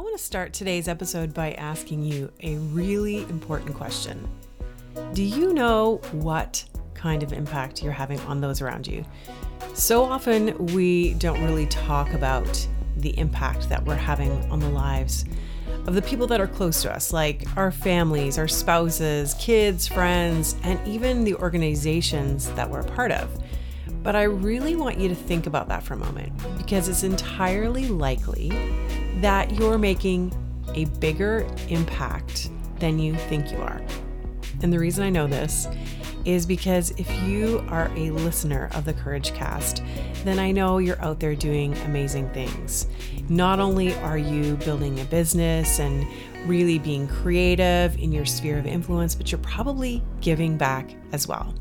I want to start today's episode by asking you a really important question. Do you know what kind of impact you're having on those around you? So often we don't really talk about the impact that we're having on the lives of the people that are close to us, like our families, our spouses, kids, friends, and even the organizations that we're a part of. But I really want you to think about that for a moment because it's entirely likely that you're making a bigger impact than you think you are. And the reason I know this is because if you are a listener of the Courage Cast, then I know you're out there doing amazing things. Not only are you building a business and really being creative in your sphere of influence, but you're probably giving back as well.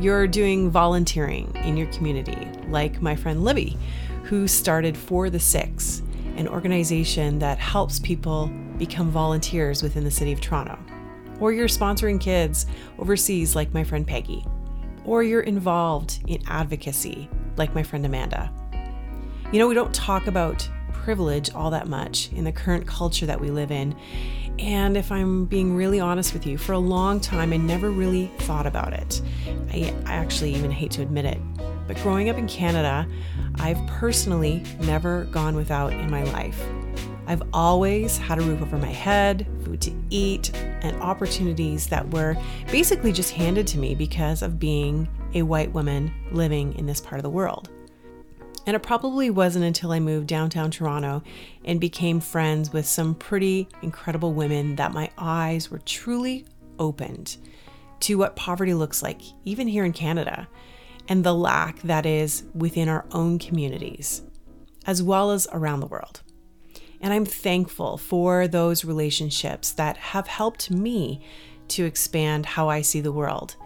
You're doing volunteering in your community, like my friend Libby, who started For the Six, an organization that helps people become volunteers within the city of Toronto. Or you're sponsoring kids overseas, like my friend Peggy. Or you're involved in advocacy, like my friend Amanda. You know, we don't talk about privilege all that much in the current culture that we live in. And if I'm being really honest with you, for a long time I never really thought about it. I, I actually even hate to admit it. But growing up in Canada, I've personally never gone without in my life. I've always had a roof over my head, food to eat, and opportunities that were basically just handed to me because of being a white woman living in this part of the world. And it probably wasn't until I moved downtown Toronto and became friends with some pretty incredible women that my eyes were truly opened to what poverty looks like, even here in Canada, and the lack that is within our own communities, as well as around the world. And I'm thankful for those relationships that have helped me to expand how I see the world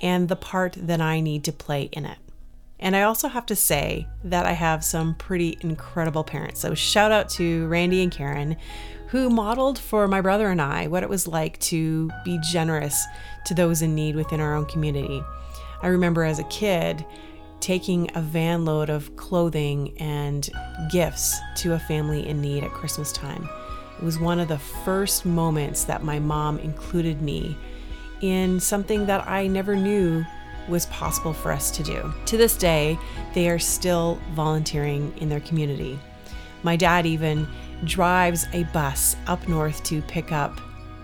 and the part that I need to play in it. And I also have to say that I have some pretty incredible parents. So, shout out to Randy and Karen, who modeled for my brother and I what it was like to be generous to those in need within our own community. I remember as a kid taking a van load of clothing and gifts to a family in need at Christmas time. It was one of the first moments that my mom included me in something that I never knew was possible for us to do. To this day, they are still volunteering in their community. My dad even drives a bus up north to pick up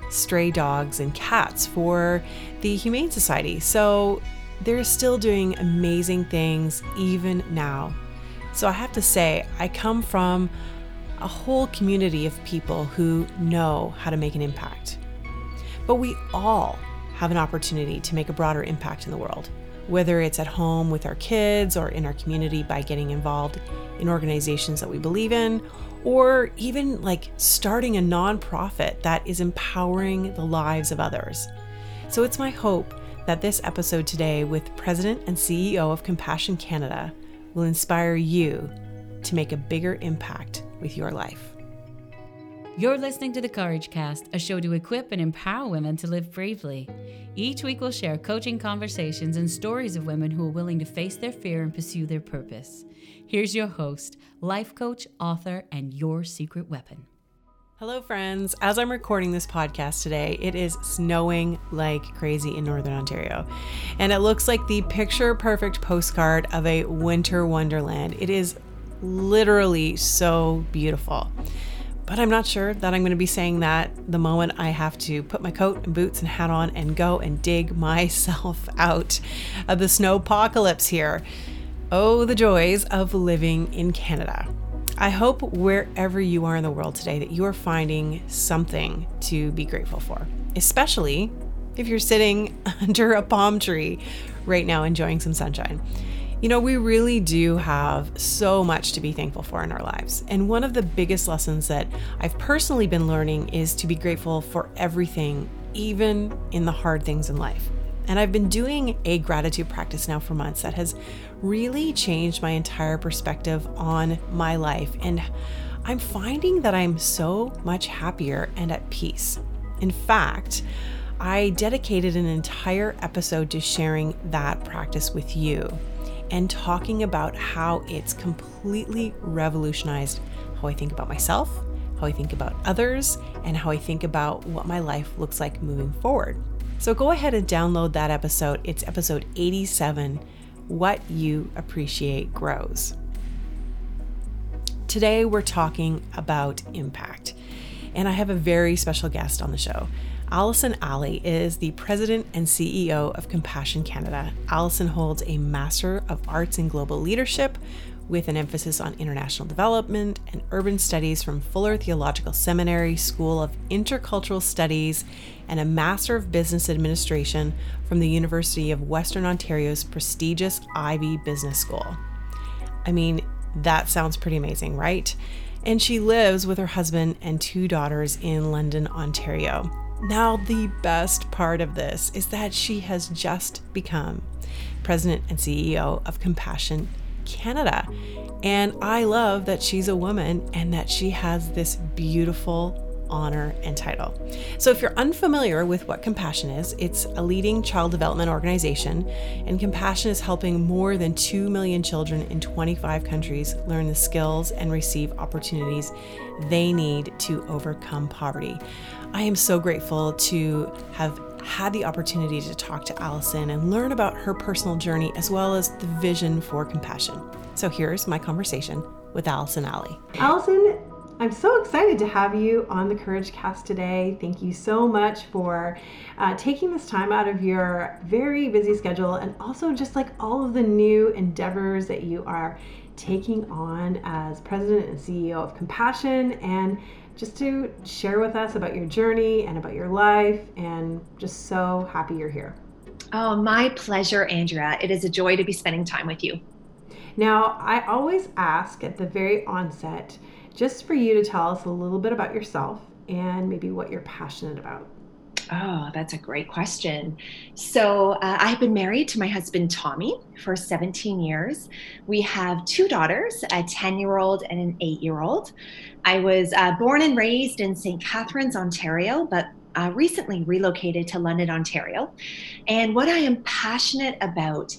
stray dogs and cats for the Humane Society. So they're still doing amazing things even now. So I have to say, I come from a whole community of people who know how to make an impact. But we all have an opportunity to make a broader impact in the world, whether it's at home with our kids or in our community by getting involved in organizations that we believe in, or even like starting a nonprofit that is empowering the lives of others. So it's my hope that this episode today with President and CEO of Compassion Canada will inspire you to make a bigger impact with your life. You're listening to the Courage Cast, a show to equip and empower women to live bravely. Each week, we'll share coaching conversations and stories of women who are willing to face their fear and pursue their purpose. Here's your host, life coach, author, and your secret weapon. Hello, friends. As I'm recording this podcast today, it is snowing like crazy in Northern Ontario. And it looks like the picture perfect postcard of a winter wonderland. It is literally so beautiful. But I'm not sure that I'm going to be saying that the moment I have to put my coat and boots and hat on and go and dig myself out of the snow apocalypse here. Oh, the joys of living in Canada. I hope wherever you are in the world today that you are finding something to be grateful for, especially if you're sitting under a palm tree right now enjoying some sunshine. You know, we really do have so much to be thankful for in our lives. And one of the biggest lessons that I've personally been learning is to be grateful for everything, even in the hard things in life. And I've been doing a gratitude practice now for months that has really changed my entire perspective on my life. And I'm finding that I'm so much happier and at peace. In fact, I dedicated an entire episode to sharing that practice with you and talking about how it's completely revolutionized how I think about myself, how I think about others, and how I think about what my life looks like moving forward. So go ahead and download that episode. It's episode 87 What You Appreciate Grows. Today, we're talking about impact, and I have a very special guest on the show. Allison Alley is the president and CEO of Compassion Canada. Allison holds a Master of Arts in Global Leadership with an emphasis on international development and urban studies from Fuller Theological Seminary School of Intercultural Studies and a Master of Business Administration from the University of Western Ontario's prestigious Ivey Business School. I mean, that sounds pretty amazing, right? And she lives with her husband and two daughters in London, Ontario. Now, the best part of this is that she has just become president and CEO of Compassion Canada. And I love that she's a woman and that she has this beautiful honor, and title. So, if you're unfamiliar with what Compassion is, it's a leading child development organization, and Compassion is helping more than 2 million children in 25 countries learn the skills and receive opportunities they need to overcome poverty. I am so grateful to have had the opportunity to talk to Allison and learn about her personal journey as well as the vision for compassion. So here's my conversation with Allison Alley. Allison, I'm so excited to have you on the Courage Cast today. Thank you so much for uh, taking this time out of your very busy schedule and also just like all of the new endeavors that you are taking on as president and CEO of Compassion and just to share with us about your journey and about your life and just so happy you're here. Oh, my pleasure, Andrea. It is a joy to be spending time with you. Now, I always ask at the very onset just for you to tell us a little bit about yourself and maybe what you're passionate about. Oh, that's a great question. So, uh, I've been married to my husband Tommy for 17 years. We have two daughters, a 10 year old and an 8 year old. I was uh, born and raised in St. Catharines, Ontario, but uh, recently relocated to London, Ontario. And what I am passionate about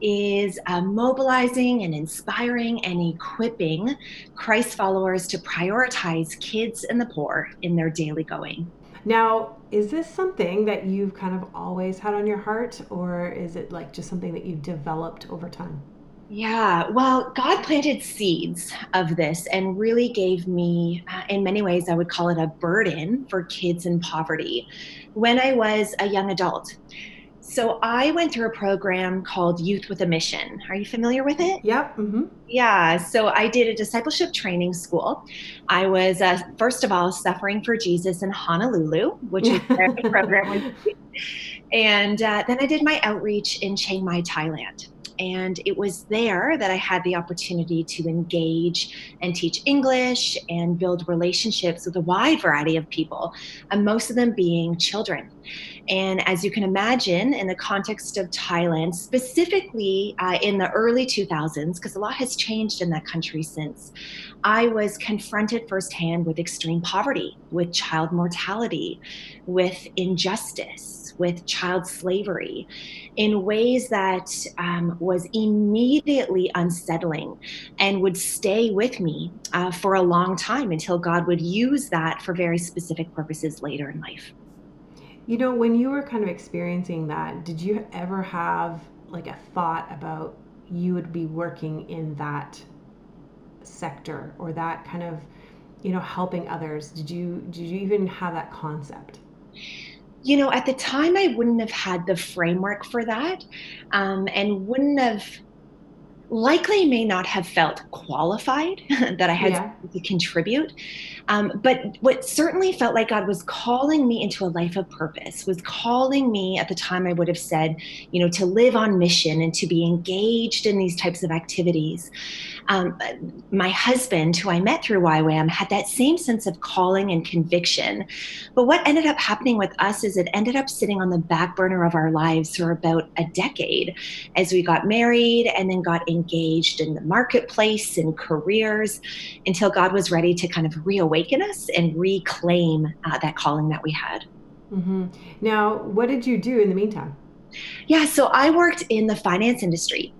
is uh, mobilizing and inspiring and equipping Christ followers to prioritize kids and the poor in their daily going. Now, is this something that you've kind of always had on your heart, or is it like just something that you've developed over time? Yeah, well, God planted seeds of this and really gave me, uh, in many ways, I would call it a burden for kids in poverty when I was a young adult. So I went through a program called Youth with a Mission. Are you familiar with it? Yep. Mm-hmm. Yeah. So I did a discipleship training school. I was uh, first of all suffering for Jesus in Honolulu, which is where the program was. And uh, then I did my outreach in Chiang Mai, Thailand. And it was there that I had the opportunity to engage and teach English and build relationships with a wide variety of people, and most of them being children. And as you can imagine, in the context of Thailand, specifically uh, in the early 2000s, because a lot has changed in that country since, I was confronted firsthand with extreme poverty, with child mortality, with injustice with child slavery in ways that um, was immediately unsettling and would stay with me uh, for a long time until God would use that for very specific purposes later in life. You know, when you were kind of experiencing that, did you ever have like a thought about you would be working in that sector or that kind of, you know, helping others? Did you did you even have that concept? You know, at the time, I wouldn't have had the framework for that um, and wouldn't have likely may not have felt qualified that I had yeah. to contribute. Um, but what certainly felt like God was calling me into a life of purpose, was calling me at the time I would have said, you know, to live on mission and to be engaged in these types of activities. Um, my husband, who I met through YWAM, had that same sense of calling and conviction. But what ended up happening with us is it ended up sitting on the back burner of our lives for about a decade as we got married and then got engaged in the marketplace and careers until God was ready to kind of reawaken us and reclaim uh, that calling that we had. Mm-hmm. Now, what did you do in the meantime? Yeah, so I worked in the finance industry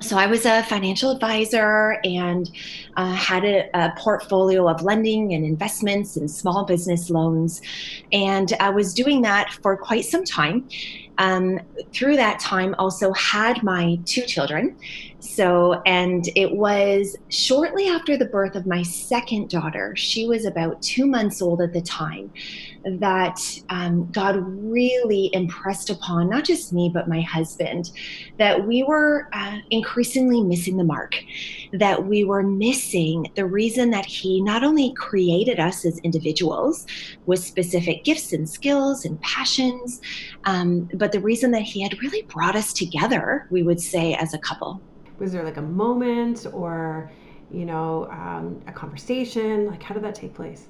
so I was a financial advisor and uh, had a, a, portfolio of lending and investments and small business loans. And I was doing that for quite some time. Um, through that time, also had my two children. So, and it was shortly after the birth of my second daughter, she was about two months old at the time, that um, God really impressed upon not just me, but my husband, that we were uh, increasingly missing the mark, that we were missing the reason that He not only created us as individuals with specific gifts and skills and passions, um, but the reason that He had really brought us together, we would say, as a couple. Was there like a moment or, you know, um, a conversation? Like, how did that take place?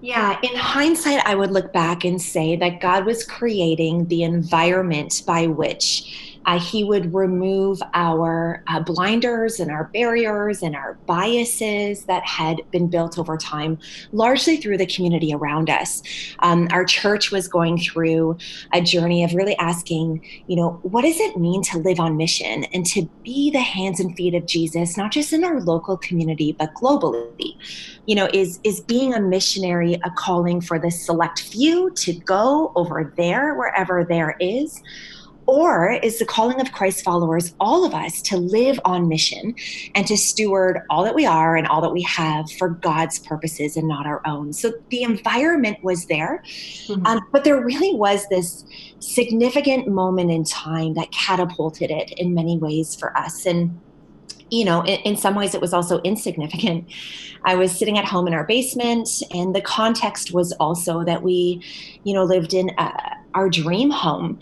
Yeah, in hindsight, I would look back and say that God was creating the environment by which uh, he would remove our uh, blinders and our barriers and our biases that had been built over time, largely through the community around us. Um, our church was going through a journey of really asking, you know, what does it mean to live on mission and to be the hands and feet of Jesus, not just in our local community, but globally? You know, is is being a missionary a calling for the select few to go over there, wherever there is? Or is the calling of Christ followers, all of us, to live on mission and to steward all that we are and all that we have for God's purposes and not our own? So the environment was there, mm-hmm. um, but there really was this significant moment in time that catapulted it in many ways for us. And you know, in, in, some ways it was also insignificant. I was sitting at home in our basement, and the context was also that we, you know, lived in uh, our dream home.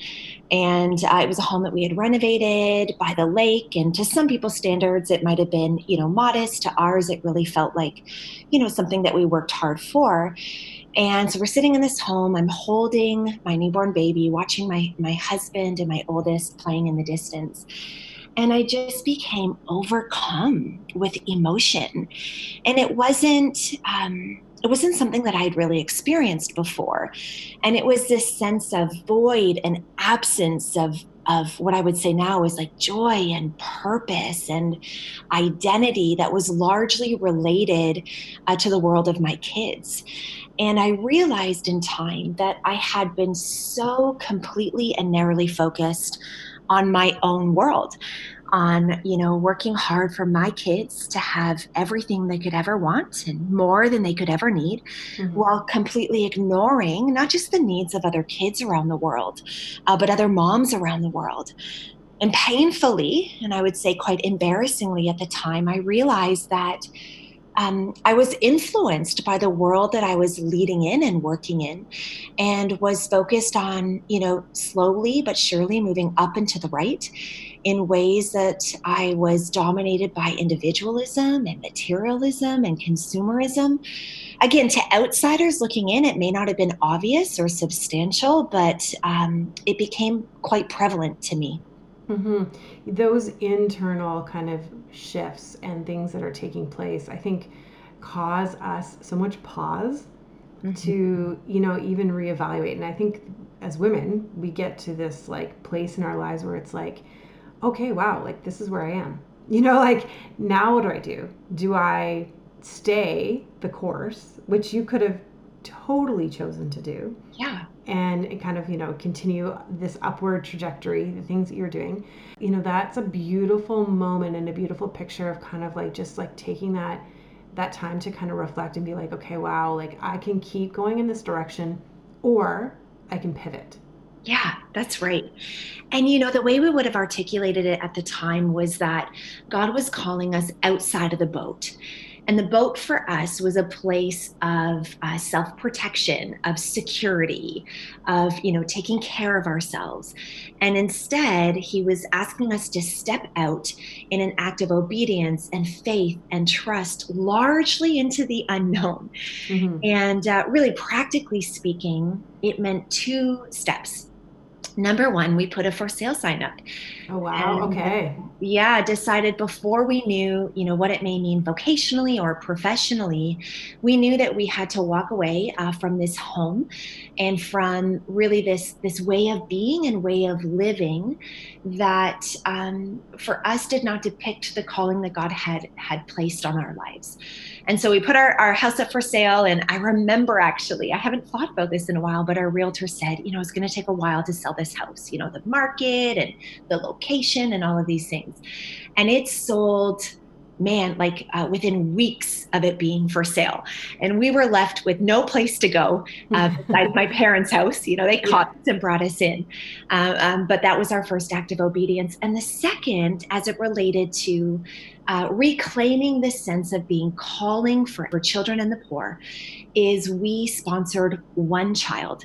And uh, it was a home that we had renovated by the lake. And to some people's standards, it might have been, you know, modest. To ours, it really felt like, you know, something that we worked hard for. And so we're sitting in this home. I'm holding my newborn baby, watching my my husband and my oldest playing in the distance. And I just became overcome with emotion. And it wasn't um, it wasn't something that I had really experienced before. And it was this sense of void and absence of of what I would say now is like joy and purpose and identity that was largely related uh, to the world of my kids. And I realized in time that I had been so completely and narrowly focused on my own world on you know working hard for my kids to have everything they could ever want and more than they could ever need mm-hmm. while completely ignoring not just the needs of other kids around the world uh, but other moms around the world and painfully and i would say quite embarrassingly at the time i realized that um, I was influenced by the world that I was leading in and working in, and was focused on, you know, slowly but surely moving up and to the right in ways that I was dominated by individualism and materialism and consumerism. Again, to outsiders looking in, it may not have been obvious or substantial, but um, it became quite prevalent to me. Mm-hmm. Those internal kind of shifts and things that are taking place, I think, cause us so much pause mm-hmm. to, you know, even reevaluate. And I think as women, we get to this like place in our lives where it's like, okay, wow, like this is where I am. You know, like now what do I do? Do I stay the course, which you could have totally chosen to do? Yeah and kind of you know continue this upward trajectory the things that you're doing you know that's a beautiful moment and a beautiful picture of kind of like just like taking that that time to kind of reflect and be like okay wow like i can keep going in this direction or i can pivot yeah, that's right. And you know, the way we would have articulated it at the time was that God was calling us outside of the boat. And the boat for us was a place of uh, self protection, of security, of, you know, taking care of ourselves. And instead, he was asking us to step out in an act of obedience and faith and trust, largely into the unknown. Mm-hmm. And uh, really, practically speaking, it meant two steps. Number one, we put a for sale sign up. Oh, wow. And, okay yeah decided before we knew you know what it may mean vocationally or professionally we knew that we had to walk away uh, from this home and from really this this way of being and way of living that um, for us did not depict the calling that god had had placed on our lives and so we put our, our house up for sale. And I remember actually, I haven't thought about this in a while, but our realtor said, you know, it's going to take a while to sell this house, you know, the market and the location and all of these things. And it sold man, like uh, within weeks of it being for sale. And we were left with no place to go uh, besides my parents' house. You know, they caught us and brought us in. Uh, um, but that was our first act of obedience. And the second, as it related to uh, reclaiming the sense of being calling for, for children and the poor, is we sponsored one child.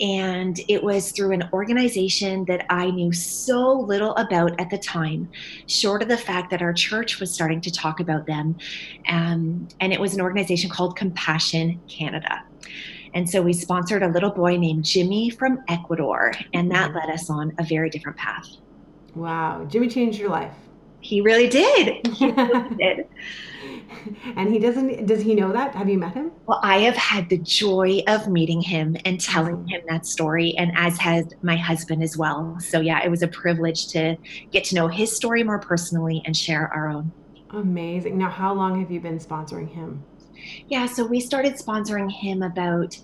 And it was through an organization that I knew so little about at the time, short of the fact that our church was starting to talk about them. Um, and it was an organization called Compassion Canada. And so we sponsored a little boy named Jimmy from Ecuador, and that mm-hmm. led us on a very different path. Wow. Jimmy changed your life. He really did. He really did. and he doesn't does he know that? Have you met him? Well i have had the joy of meeting him and telling him that story and as has my husband as well. So yeah it was a privilege to get to know his story more personally and share our own. Amazing. Now how long have you been sponsoring him? Yeah so we started sponsoring him about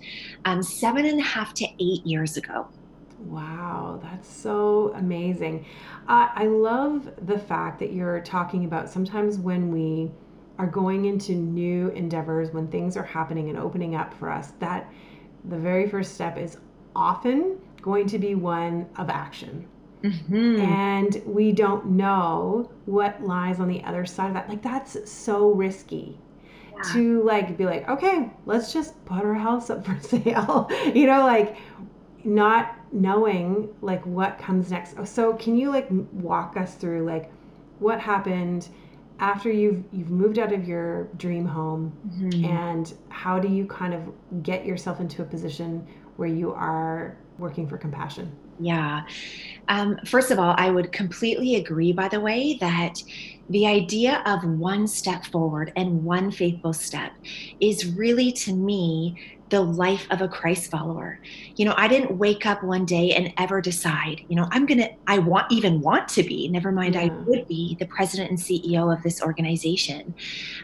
um, seven and a half to eight years ago. Wow, that's so amazing. Uh, I love the fact that you're talking about sometimes when we are going into new endeavors, when things are happening and opening up for us, that the very first step is often going to be one of action. Mm-hmm. And we don't know what lies on the other side of that. Like, that's so risky yeah. to like be like, okay, let's just put our house up for sale. you know, like not knowing like what comes next. So, can you like walk us through like what happened? After you've you've moved out of your dream home mm-hmm. and how do you kind of get yourself into a position where you are working for compassion yeah um, first of all i would completely agree by the way that the idea of one step forward and one faithful step is really to me the life of a Christ follower. You know, I didn't wake up one day and ever decide, you know, I'm going to, I want, even want to be, never mind. I would be the president and CEO of this organization.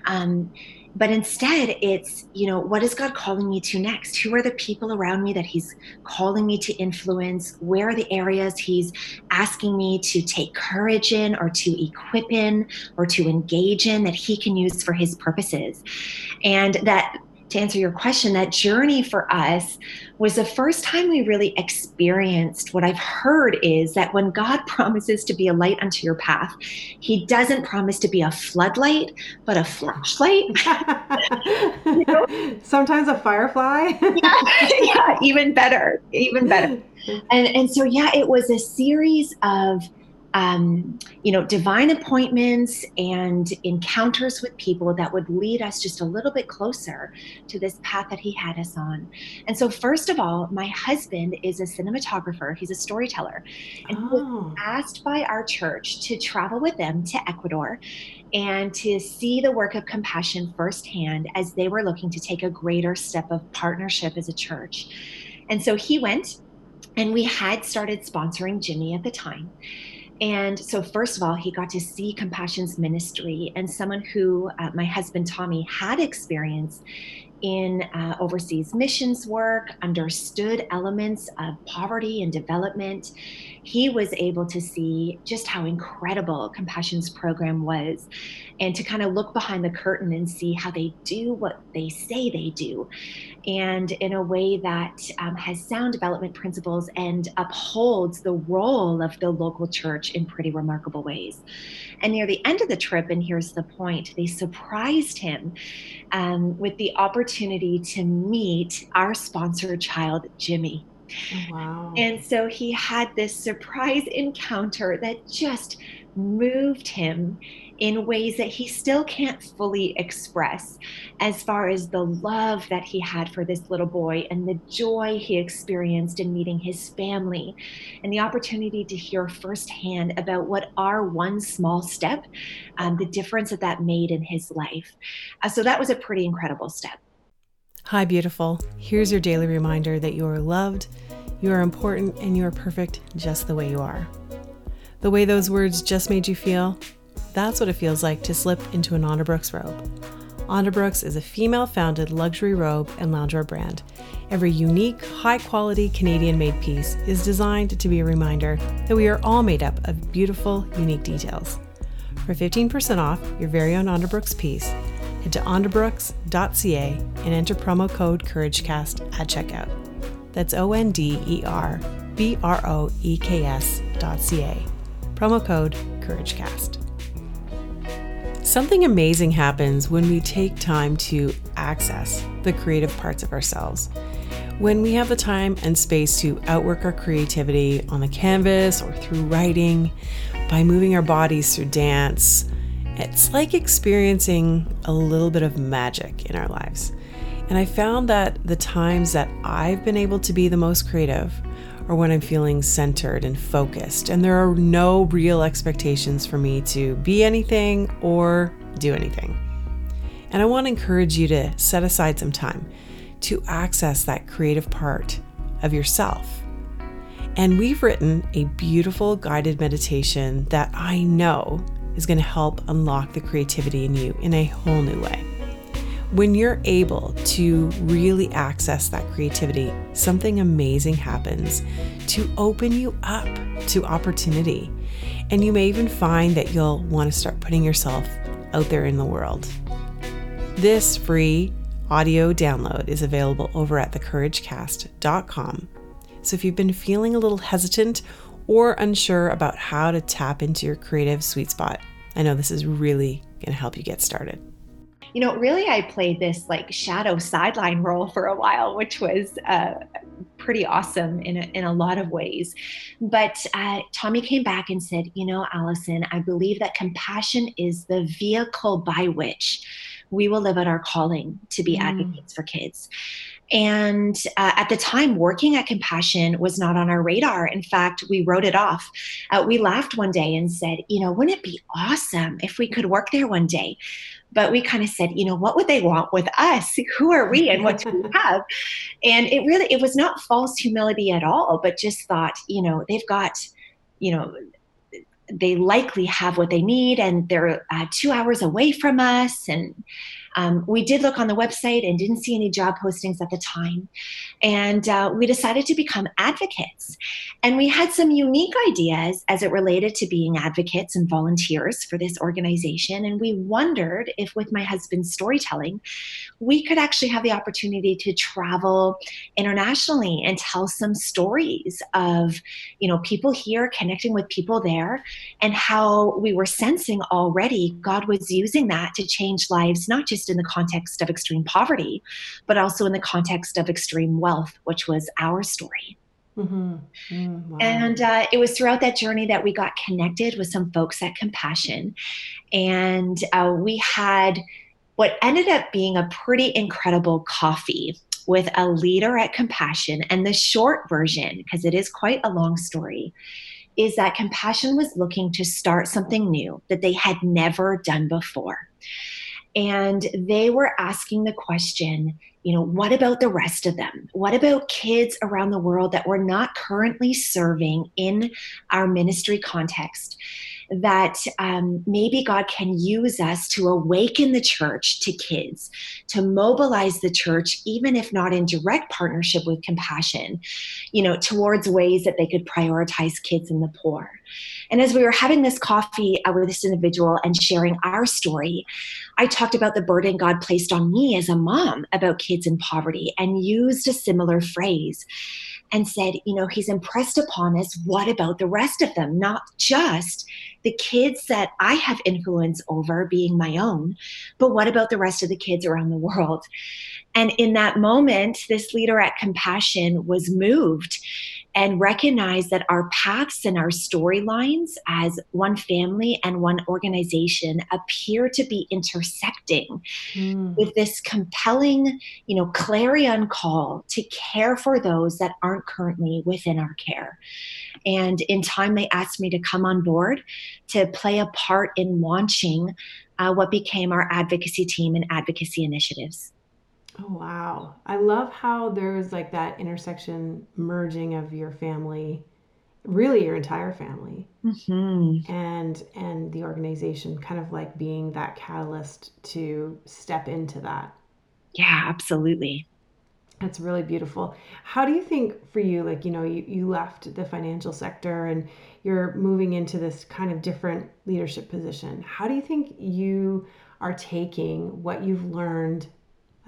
Um, but instead it's you know what is god calling me to next who are the people around me that he's calling me to influence where are the areas he's asking me to take courage in or to equip in or to engage in that he can use for his purposes and that to answer your question, that journey for us was the first time we really experienced what I've heard is that when God promises to be a light unto your path, He doesn't promise to be a floodlight, but a flashlight. you know? Sometimes a firefly. yeah, yeah, even better, even better. And and so yeah, it was a series of um, you know, divine appointments and encounters with people that would lead us just a little bit closer to this path that he had us on. And so, first of all, my husband is a cinematographer, he's a storyteller, and oh. he was oh. asked by our church to travel with them to Ecuador and to see the work of compassion firsthand as they were looking to take a greater step of partnership as a church. And so he went, and we had started sponsoring Jimmy at the time. And so, first of all, he got to see Compassion's ministry and someone who uh, my husband Tommy had experience in uh, overseas missions work, understood elements of poverty and development. He was able to see just how incredible Compassion's program was and to kind of look behind the curtain and see how they do what they say they do and in a way that um, has sound development principles and upholds the role of the local church in pretty remarkable ways. And near the end of the trip, and here's the point, they surprised him um, with the opportunity to meet our sponsor child, Jimmy. Oh, wow. And so he had this surprise encounter that just moved him in ways that he still can't fully express, as far as the love that he had for this little boy and the joy he experienced in meeting his family, and the opportunity to hear firsthand about what our one small step, um, the difference that that made in his life. Uh, so that was a pretty incredible step. Hi, beautiful. Here's your daily reminder that you are loved, you are important, and you are perfect just the way you are. The way those words just made you feel, that's what it feels like to slip into an Onderbroeks robe. Onderbroeks is a female founded luxury robe and loungewear brand. Every unique, high quality Canadian made piece is designed to be a reminder that we are all made up of beautiful, unique details. For 15% off your very own Onderbroeks piece, head to onderbroeks.ca and enter promo code CourageCast at checkout. That's O N D E R B R O E K S.ca. Promo code CourageCast. Something amazing happens when we take time to access the creative parts of ourselves. When we have the time and space to outwork our creativity on the canvas or through writing, by moving our bodies through dance, it's like experiencing a little bit of magic in our lives. And I found that the times that I've been able to be the most creative are when I'm feeling centered and focused, and there are no real expectations for me to be anything or do anything. And I want to encourage you to set aside some time to access that creative part of yourself. And we've written a beautiful guided meditation that I know is going to help unlock the creativity in you in a whole new way. When you're able to really access that creativity, something amazing happens to open you up to opportunity. And you may even find that you'll want to start putting yourself out there in the world. This free audio download is available over at thecouragecast.com. So if you've been feeling a little hesitant or unsure about how to tap into your creative sweet spot, I know this is really going to help you get started you know, really, I played this like shadow sideline role for a while, which was uh, pretty awesome in a, in a lot of ways. But uh, Tommy came back and said, You know, Allison, I believe that compassion is the vehicle by which we will live out our calling to be mm. advocates for kids. And uh, at the time, working at Compassion was not on our radar. In fact, we wrote it off. Uh, we laughed one day and said, you know, wouldn't it be awesome if we could work there one day? but we kind of said you know what would they want with us who are we and what do we have and it really it was not false humility at all but just thought you know they've got you know they likely have what they need and they're uh, two hours away from us and um, we did look on the website and didn't see any job postings at the time. And uh, we decided to become advocates. And we had some unique ideas as it related to being advocates and volunteers for this organization. And we wondered if, with my husband's storytelling, we could actually have the opportunity to travel internationally and tell some stories of, you know, people here connecting with people there and how we were sensing already God was using that to change lives, not just just in the context of extreme poverty, but also in the context of extreme wealth, which was our story. Mm-hmm. Mm, wow. And uh, it was throughout that journey that we got connected with some folks at Compassion. And uh, we had what ended up being a pretty incredible coffee with a leader at Compassion. And the short version, because it is quite a long story, is that Compassion was looking to start something new that they had never done before. And they were asking the question, you know, what about the rest of them? What about kids around the world that we're not currently serving in our ministry context? That um, maybe God can use us to awaken the church to kids, to mobilize the church, even if not in direct partnership with compassion, you know, towards ways that they could prioritize kids and the poor. And as we were having this coffee uh, with this individual and sharing our story, I talked about the burden God placed on me as a mom about kids in poverty and used a similar phrase and said, you know, he's impressed upon us. What about the rest of them? Not just the kids that I have influence over being my own, but what about the rest of the kids around the world? And in that moment, this leader at Compassion was moved and recognize that our paths and our storylines as one family and one organization appear to be intersecting mm. with this compelling, you know, clarion call to care for those that aren't currently within our care. And in time, they asked me to come on board to play a part in launching uh, what became our advocacy team and advocacy initiatives. Oh, wow. I love how there's like that intersection merging of your family, really your entire family, mm-hmm. and and the organization kind of like being that catalyst to step into that. Yeah, absolutely. That's really beautiful. How do you think for you, like, you know, you, you left the financial sector and you're moving into this kind of different leadership position. How do you think you are taking what you've learned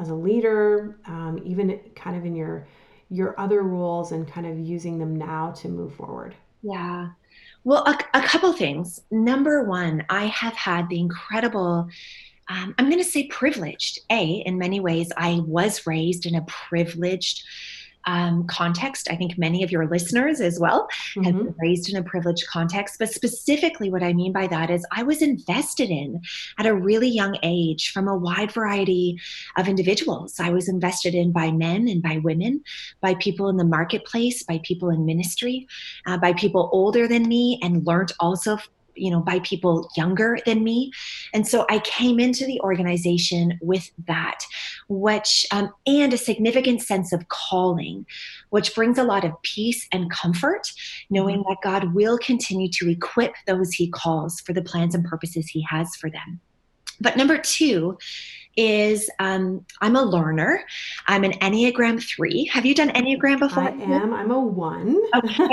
as a leader, um, even kind of in your your other roles, and kind of using them now to move forward? Yeah. Well, a, a couple things. Number one, I have had the incredible um, I'm going to say privileged. A, in many ways, I was raised in a privileged um, context. I think many of your listeners as well mm-hmm. have been raised in a privileged context. But specifically, what I mean by that is I was invested in at a really young age from a wide variety of individuals. I was invested in by men and by women, by people in the marketplace, by people in ministry, uh, by people older than me, and learned also you know by people younger than me and so i came into the organization with that which um, and a significant sense of calling which brings a lot of peace and comfort knowing mm-hmm. that god will continue to equip those he calls for the plans and purposes he has for them but number two is um, I'm a learner. I'm an Enneagram 3. Have you done Enneagram before? I am. I'm a 1. okay.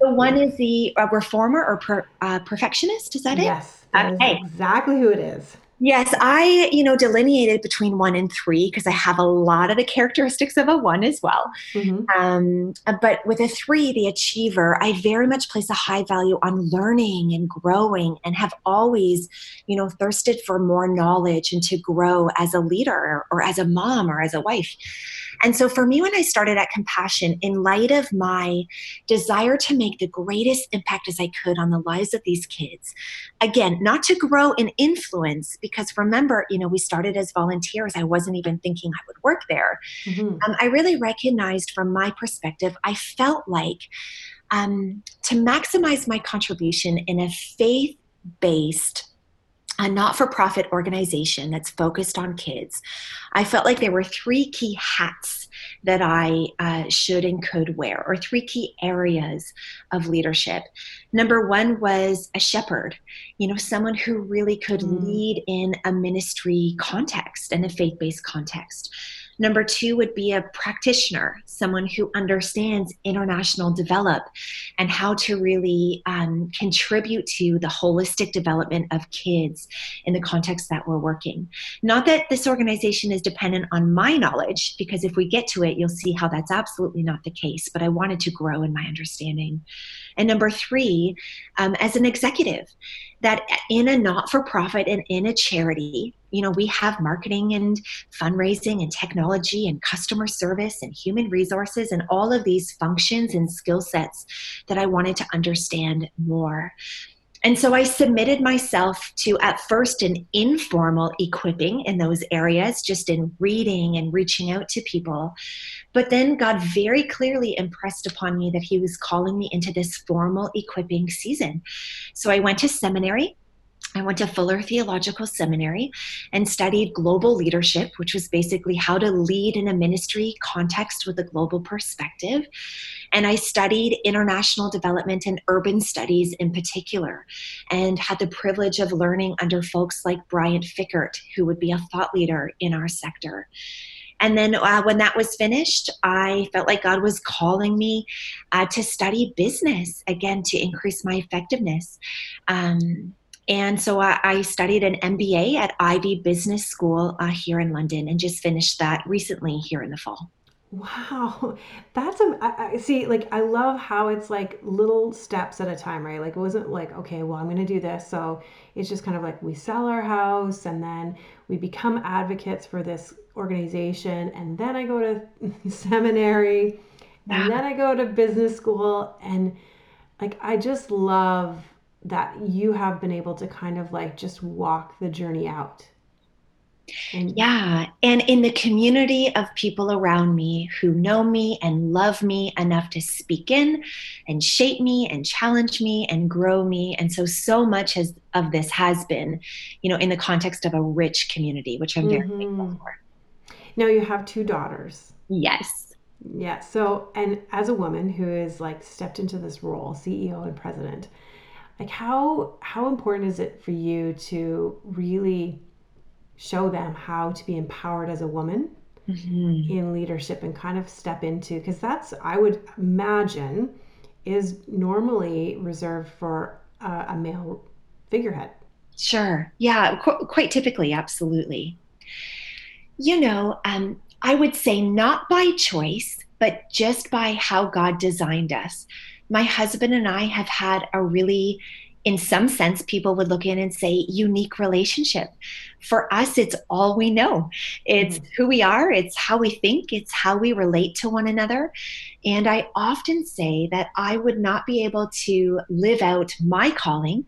The 1 is the uh, reformer or per, uh, perfectionist. Is that it? Yes. That okay. exactly who it is. Yes, I, you know, delineated between one and three because I have a lot of the characteristics of a one as well. Mm-hmm. Um, but with a three, the achiever, I very much place a high value on learning and growing and have always, you know, thirsted for more knowledge and to grow as a leader or as a mom or as a wife. And so for me, when I started at Compassion, in light of my desire to make the greatest impact as I could on the lives of these kids, again, not to grow in influence, because remember, you know, we started as volunteers. I wasn't even thinking I would work there. Mm-hmm. Um, I really recognized from my perspective, I felt like um, to maximize my contribution in a faith based a not for profit organization that's focused on kids, I felt like there were three key hats that I uh, should and could wear, or three key areas of leadership. Number one was a shepherd, you know, someone who really could mm. lead in a ministry context and a faith based context. Number two would be a practitioner, someone who understands international develop and how to really um, contribute to the holistic development of kids in the context that we're working. Not that this organization is dependent on my knowledge, because if we get to it, you'll see how that's absolutely not the case, but I wanted to grow in my understanding. And number three, um, as an executive, that in a not for profit and in a charity, you know, we have marketing and fundraising and technology and customer service and human resources and all of these functions and skill sets that I wanted to understand more. And so I submitted myself to, at first, an informal equipping in those areas, just in reading and reaching out to people. But then God very clearly impressed upon me that He was calling me into this formal equipping season. So I went to seminary. I went to Fuller Theological Seminary and studied global leadership, which was basically how to lead in a ministry context with a global perspective. And I studied international development and urban studies in particular, and had the privilege of learning under folks like Bryant Fickert, who would be a thought leader in our sector. And then uh, when that was finished, I felt like God was calling me uh, to study business again to increase my effectiveness. Um, and so I, I, studied an MBA at Ivey Business School uh, here in London and just finished that recently here in the fall. Wow, that's a I, I see. Like I love how it's like little steps at a time, right? Like it wasn't like okay, well I'm going to do this. So it's just kind of like we sell our house and then we become advocates for this organization, and then I go to seminary, and then I go to business school and like I just love that you have been able to kind of like just walk the journey out. And yeah. And in the community of people around me who know me and love me enough to speak in and shape me and challenge me and grow me. And so, so much has, of this has been, you know, in the context of a rich community, which I'm very mm-hmm. thankful for. Now, you have two daughters. Yes. Yeah. So, and as a woman who is like stepped into this role, CEO and president, like how how important is it for you to really show them how to be empowered as a woman mm-hmm. in leadership and kind of step into because that's I would imagine is normally reserved for a, a male figurehead. Sure. Yeah, qu- quite typically, absolutely. You know, um, I would say not by choice, but just by how God designed us. My husband and I have had a really in some sense, people would look in and say unique relationship. For us, it's all we know. It's mm-hmm. who we are, it's how we think, it's how we relate to one another. And I often say that I would not be able to live out my calling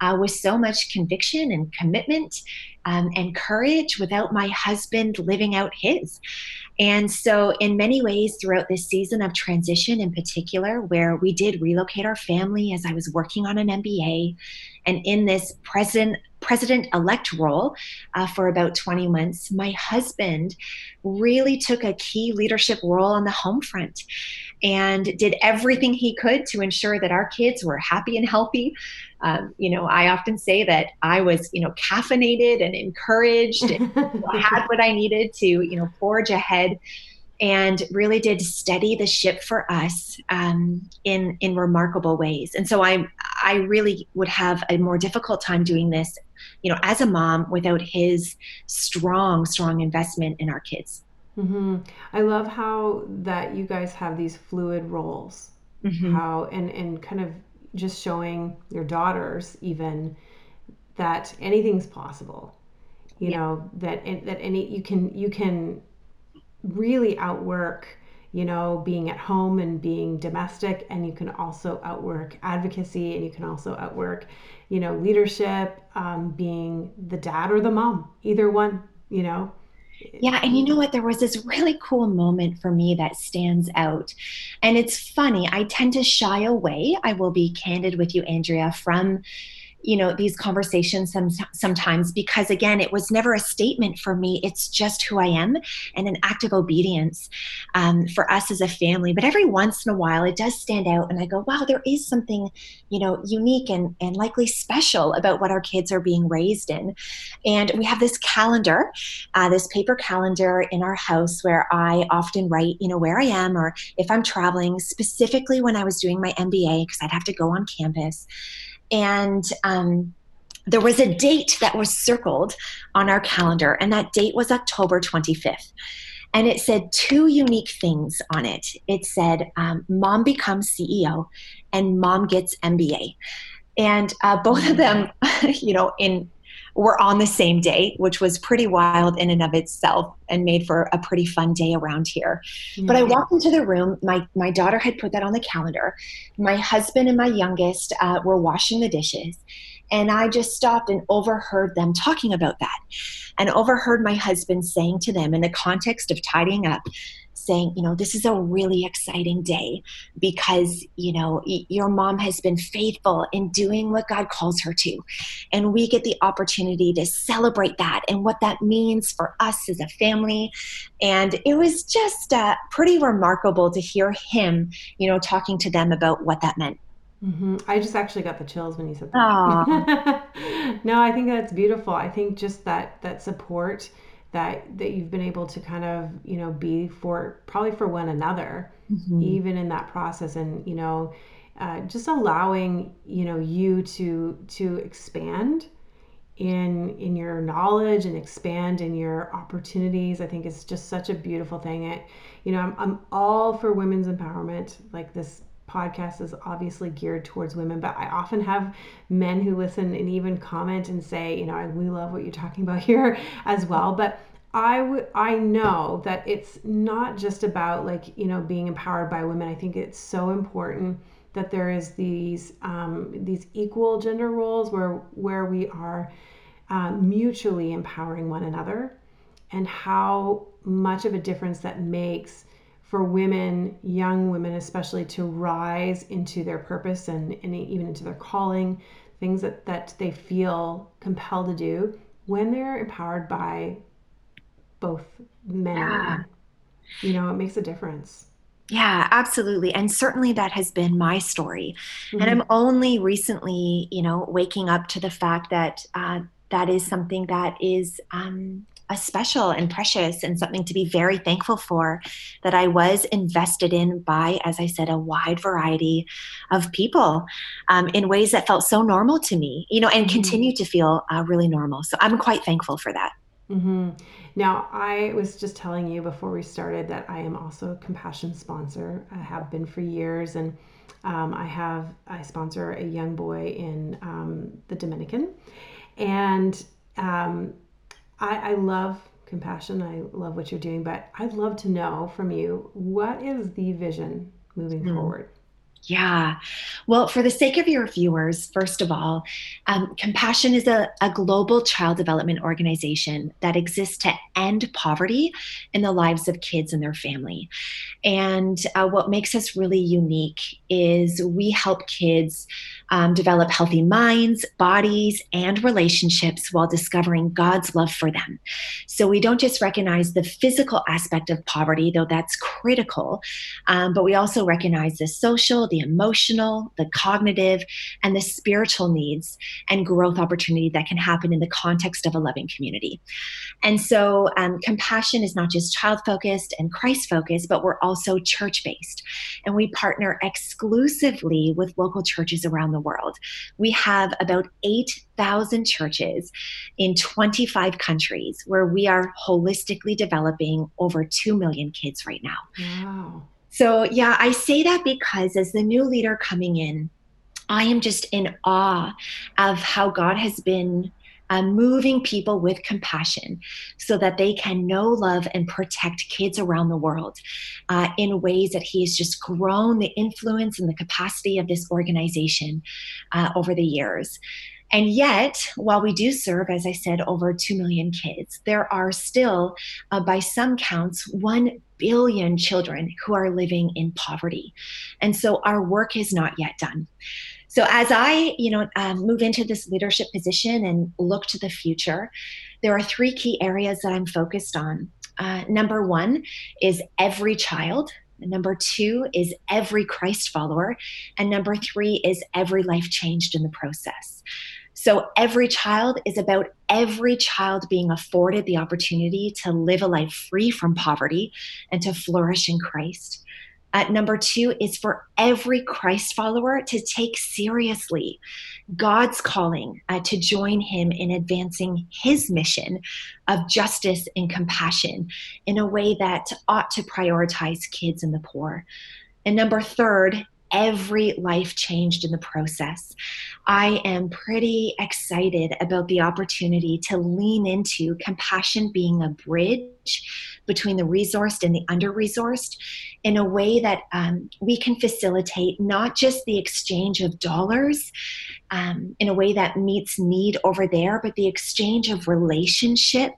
uh, with so much conviction and commitment um, and courage without my husband living out his. And so, in many ways, throughout this season of transition in particular, where we did relocate our family as I was working on an MBA, and in this present president elect role uh, for about 20 months, my husband really took a key leadership role on the home front and did everything he could to ensure that our kids were happy and healthy. Um, you know, I often say that I was, you know, caffeinated and encouraged and had what I needed to, you know, forge ahead and really did steady the ship for us um, in in remarkable ways. And so I I really would have a more difficult time doing this, you know, as a mom without his strong strong investment in our kids. Mm-hmm. I love how that you guys have these fluid roles. Mm-hmm. How and and kind of just showing your daughters even that anything's possible. You yeah. know that that any you can you can really outwork you know being at home and being domestic and you can also outwork advocacy and you can also outwork you know leadership um, being the dad or the mom either one you know yeah, and you know what? There was this really cool moment for me that stands out. And it's funny, I tend to shy away. I will be candid with you, Andrea, from you know these conversations some, sometimes because again it was never a statement for me. It's just who i am and an act of obedience um, for us as a family. But every once in a while it does stand out and i go wow there is something you know unique and, and likely special about what our kids are being raised in. And we have this calendar uh, this paper calendar in our house where i often write you know where i am or if i'm traveling specifically when i was doing my mba because i'd have to go on campus and um, there was a date that was circled on our calendar, and that date was October 25th. And it said two unique things on it. It said, um, Mom becomes CEO and Mom gets MBA. And uh, both of them, you know, in were on the same day, which was pretty wild in and of itself and made for a pretty fun day around here. Mm-hmm. But I walked into the room. My, my daughter had put that on the calendar. My husband and my youngest uh, were washing the dishes. And I just stopped and overheard them talking about that and overheard my husband saying to them in the context of tidying up, saying, you know, this is a really exciting day because, you know, your mom has been faithful in doing what God calls her to. And we get the opportunity to celebrate that and what that means for us as a family. And it was just uh, pretty remarkable to hear him, you know, talking to them about what that meant. Mm-hmm. I just actually got the chills when you said that. no, I think that's beautiful. I think just that that support that that you've been able to kind of you know be for probably for one another mm-hmm. even in that process and you know uh, just allowing you know you to to expand in in your knowledge and expand in your opportunities i think it's just such a beautiful thing it you know i'm, I'm all for women's empowerment like this podcast is obviously geared towards women, but I often have men who listen and even comment and say, you know, we love what you're talking about here as well. But I would I know that it's not just about like you know being empowered by women. I think it's so important that there is these um, these equal gender roles where where we are uh, mutually empowering one another, and how much of a difference that makes for women, young women especially, to rise into their purpose and, and even into their calling, things that, that they feel compelled to do when they're empowered by both men yeah. and women. You know, it makes a difference. Yeah, absolutely. And certainly that has been my story. Mm-hmm. And I'm only recently, you know, waking up to the fact that uh, that is something that is um, a special and precious and something to be very thankful for that I was invested in by, as I said, a wide variety of people um, in ways that felt so normal to me, you know, and mm-hmm. continue to feel uh, really normal. So I'm quite thankful for that. Mm-hmm. Now, I was just telling you before we started that I am also a compassion sponsor. I have been for years, and um, I have I sponsor a young boy in um, the Dominican, and um, I, I love compassion. I love what you're doing, but I'd love to know from you what is the vision moving mm. forward. Yeah. Well, for the sake of your viewers, first of all, um, Compassion is a, a global child development organization that exists to end poverty in the lives of kids and their family. And uh, what makes us really unique is we help kids um, develop healthy minds, bodies, and relationships while discovering God's love for them. So we don't just recognize the physical aspect of poverty, though that's critical, um, but we also recognize the social, the emotional, the cognitive, and the spiritual needs and growth opportunity that can happen in the context of a loving community. And so um, compassion is not just child focused and Christ focused, but we're also church based. And we partner exclusively with local churches around the world. We have about 8,000 churches in 25 countries where we are holistically developing over 2 million kids right now. Wow. So, yeah, I say that because as the new leader coming in, I am just in awe of how God has been uh, moving people with compassion so that they can know, love, and protect kids around the world uh, in ways that He has just grown the influence and the capacity of this organization uh, over the years. And yet, while we do serve, as I said, over 2 million kids, there are still, uh, by some counts, 1 billion children who are living in poverty. And so our work is not yet done. So as I, you know, um, move into this leadership position and look to the future, there are three key areas that I'm focused on. Uh, number one is every child. Number two is every Christ follower. And number three is every life changed in the process. So, every child is about every child being afforded the opportunity to live a life free from poverty and to flourish in Christ. Uh, number two is for every Christ follower to take seriously God's calling uh, to join Him in advancing His mission of justice and compassion in a way that ought to prioritize kids and the poor. And number third every life changed in the process. I am pretty excited about the opportunity to lean into compassion being a bridge between the resourced and the under resourced in a way that um, we can facilitate not just the exchange of dollars um, in a way that meets need over there, but the exchange of relationship,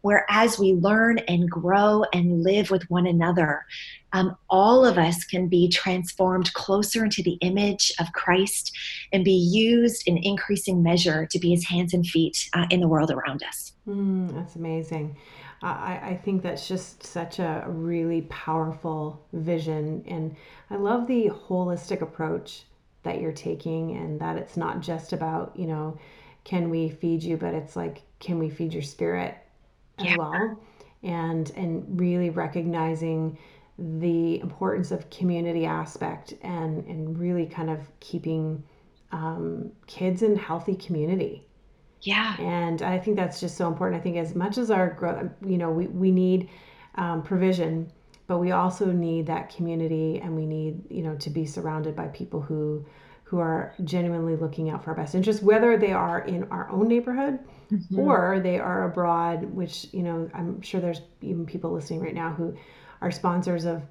where as we learn and grow and live with one another, um, all of us can be transformed closer into the image of Christ and be used in increasing measure to be his hands and feet uh, in the world around us. Mm, that's amazing. I, I think that's just such a really powerful vision. And I love the holistic approach that you're taking, and that it's not just about, you know, can we feed you, but it's like, can we feed your spirit as yeah. well? And and really recognizing the importance of community aspect and and really kind of keeping um, kids in healthy community yeah and i think that's just so important i think as much as our growth you know we, we need um, provision but we also need that community and we need you know to be surrounded by people who who are genuinely looking out for our best interests, whether they are in our own neighborhood mm-hmm. or they are abroad, which, you know, I'm sure there's even people listening right now who are sponsors of,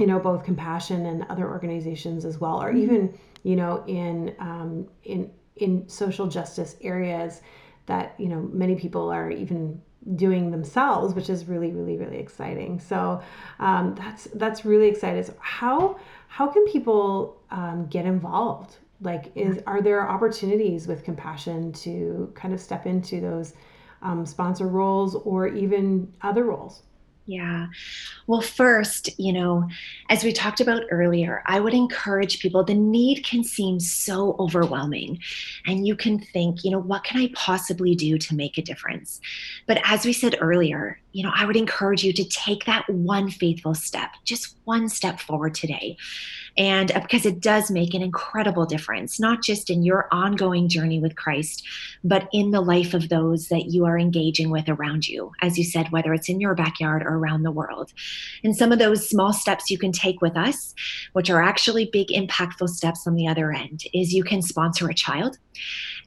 you know, both compassion and other organizations as well, or mm-hmm. even, you know, in, um, in, in social justice areas that, you know, many people are even doing themselves, which is really, really, really exciting. So um, that's that's really exciting. So how how can people um, get involved? Like, is are there opportunities with compassion to kind of step into those um, sponsor roles or even other roles? Yeah. Well, first, you know, as we talked about earlier, I would encourage people the need can seem so overwhelming. And you can think, you know, what can I possibly do to make a difference? But as we said earlier, you know, I would encourage you to take that one faithful step, just one step forward today and uh, because it does make an incredible difference, not just in your ongoing journey with Christ, but in the life of those that you are engaging with around you, as you said, whether it's in your backyard or around the world. And some of those small steps you can take with us, which are actually big, impactful steps on the other end, is you can sponsor a child.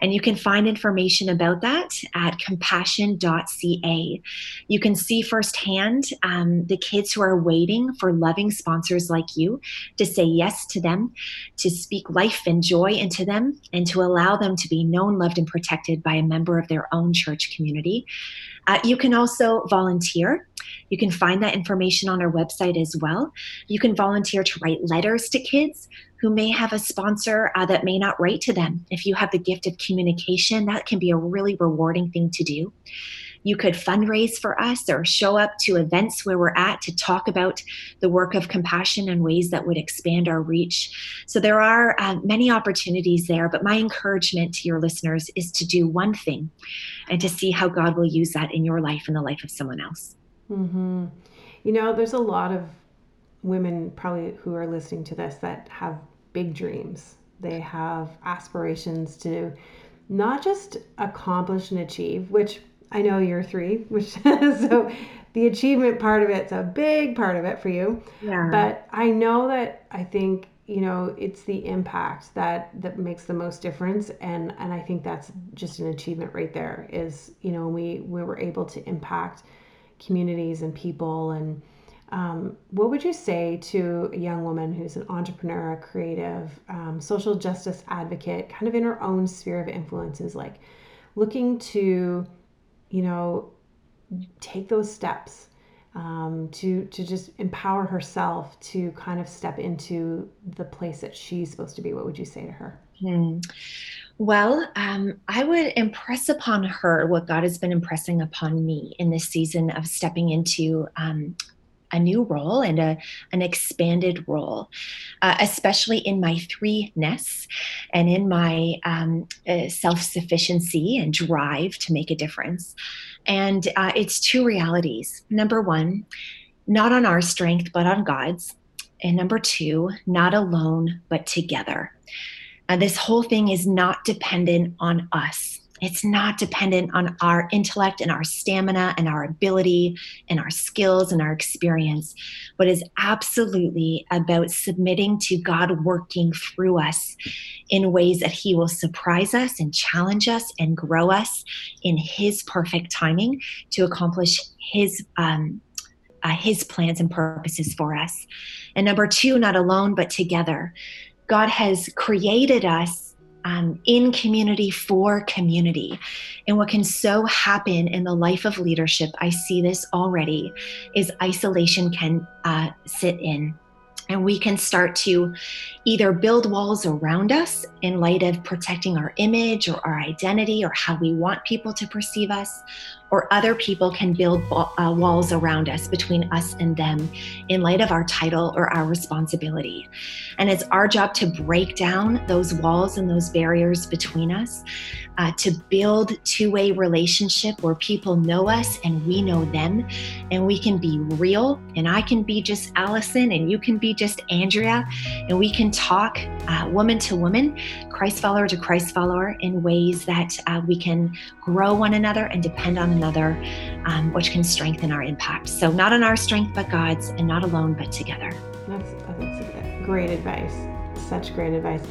And you can find information about that at compassion.ca. You can see firsthand um, the kids who are waiting for loving sponsors like you to say yes to them, to speak life and joy into them, and to allow them to be known, loved, and protected by a member of their own church community. Uh, you can also volunteer. You can find that information on our website as well. You can volunteer to write letters to kids who may have a sponsor uh, that may not write to them. If you have the gift of communication, that can be a really rewarding thing to do. You could fundraise for us or show up to events where we're at to talk about the work of compassion and ways that would expand our reach. So there are uh, many opportunities there, but my encouragement to your listeners is to do one thing and to see how God will use that in your life and the life of someone else. Mm-hmm. You know, there's a lot of women probably who are listening to this that have big dreams. They have aspirations to not just accomplish and achieve, which I know you're three, which so the achievement part of it's a big part of it for you. Yeah. But I know that I think you know it's the impact that that makes the most difference and and I think that's just an achievement right there is you know we we were able to impact communities and people and um, what would you say to a young woman who's an entrepreneur, a creative, um, social justice advocate, kind of in her own sphere of influences, like looking to, you know, take those steps um, to to just empower herself to kind of step into the place that she's supposed to be? What would you say to her? Hmm. Well, um, I would impress upon her what God has been impressing upon me in this season of stepping into um, a new role and a, an expanded role, uh, especially in my three nests and in my um, uh, self sufficiency and drive to make a difference. And uh, it's two realities. Number one, not on our strength, but on God's. And number two, not alone, but together. Uh, this whole thing is not dependent on us. It's not dependent on our intellect and our stamina and our ability and our skills and our experience, but is absolutely about submitting to God working through us in ways that He will surprise us and challenge us and grow us in His perfect timing to accomplish His. Um, uh, his plans and purposes for us. And number two, not alone, but together. God has created us um, in community for community. And what can so happen in the life of leadership, I see this already, is isolation can uh, sit in. And we can start to either build walls around us in light of protecting our image or our identity or how we want people to perceive us, or other people can build uh, walls around us between us and them in light of our title or our responsibility. And it's our job to break down those walls and those barriers between us, uh, to build two way relationship where people know us and we know them, and we can be real. And I can be just Allison, and you can be just Andrea, and we can talk uh, woman to woman, Christ follower to Christ follower in ways that uh, we can grow one another and depend on another, um, which can strengthen our impact. So, not on our strength, but God's, and not alone, but together. That's, that's great advice. Such great advice.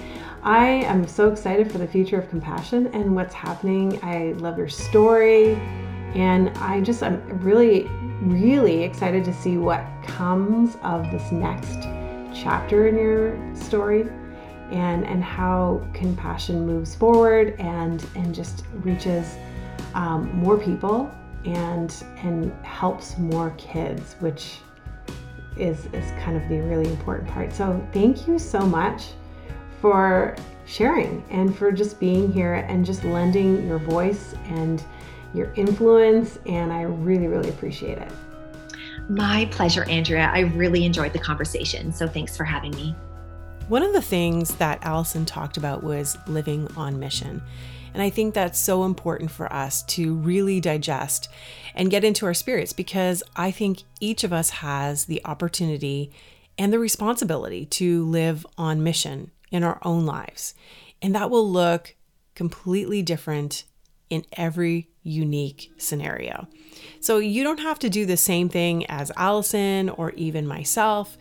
I am so excited for the future of compassion and what's happening. I love your story, and I just I'm really, really excited to see what comes of this next chapter in your story and and how compassion moves forward and and just reaches um, more people and and helps more kids which is is kind of the really important part. So thank you so much for sharing and for just being here and just lending your voice and your influence and i really really appreciate it. My pleasure andrea. I really enjoyed the conversation so thanks for having me. One of the things that Allison talked about was living on mission. And I think that's so important for us to really digest and get into our spirits because I think each of us has the opportunity and the responsibility to live on mission in our own lives. And that will look completely different in every unique scenario. So you don't have to do the same thing as Allison or even myself.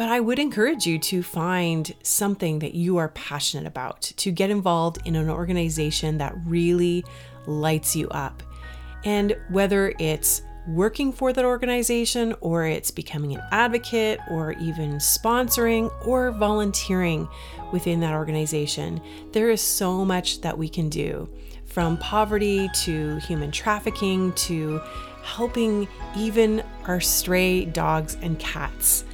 But I would encourage you to find something that you are passionate about, to get involved in an organization that really lights you up. And whether it's working for that organization, or it's becoming an advocate, or even sponsoring or volunteering within that organization, there is so much that we can do from poverty to human trafficking to helping even our stray dogs and cats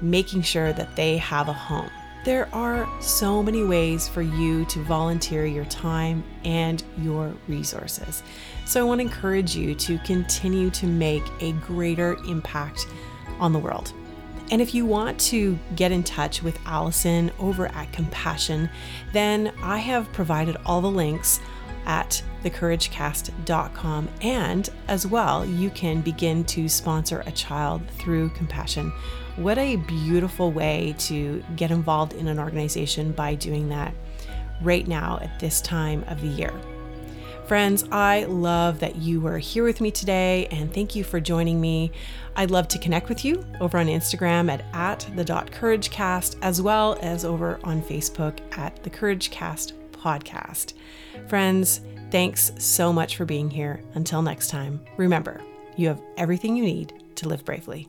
making sure that they have a home. There are so many ways for you to volunteer your time and your resources. So I want to encourage you to continue to make a greater impact on the world. And if you want to get in touch with Allison over at Compassion, then I have provided all the links at thecouragecast.com. And as well, you can begin to sponsor a child through Compassion. What a beautiful way to get involved in an organization by doing that right now at this time of the year. Friends, I love that you were here with me today and thank you for joining me. I'd love to connect with you over on Instagram at, at as well as over on Facebook at the Couragecast podcast. Friends, thanks so much for being here. Until next time, remember, you have everything you need to live bravely.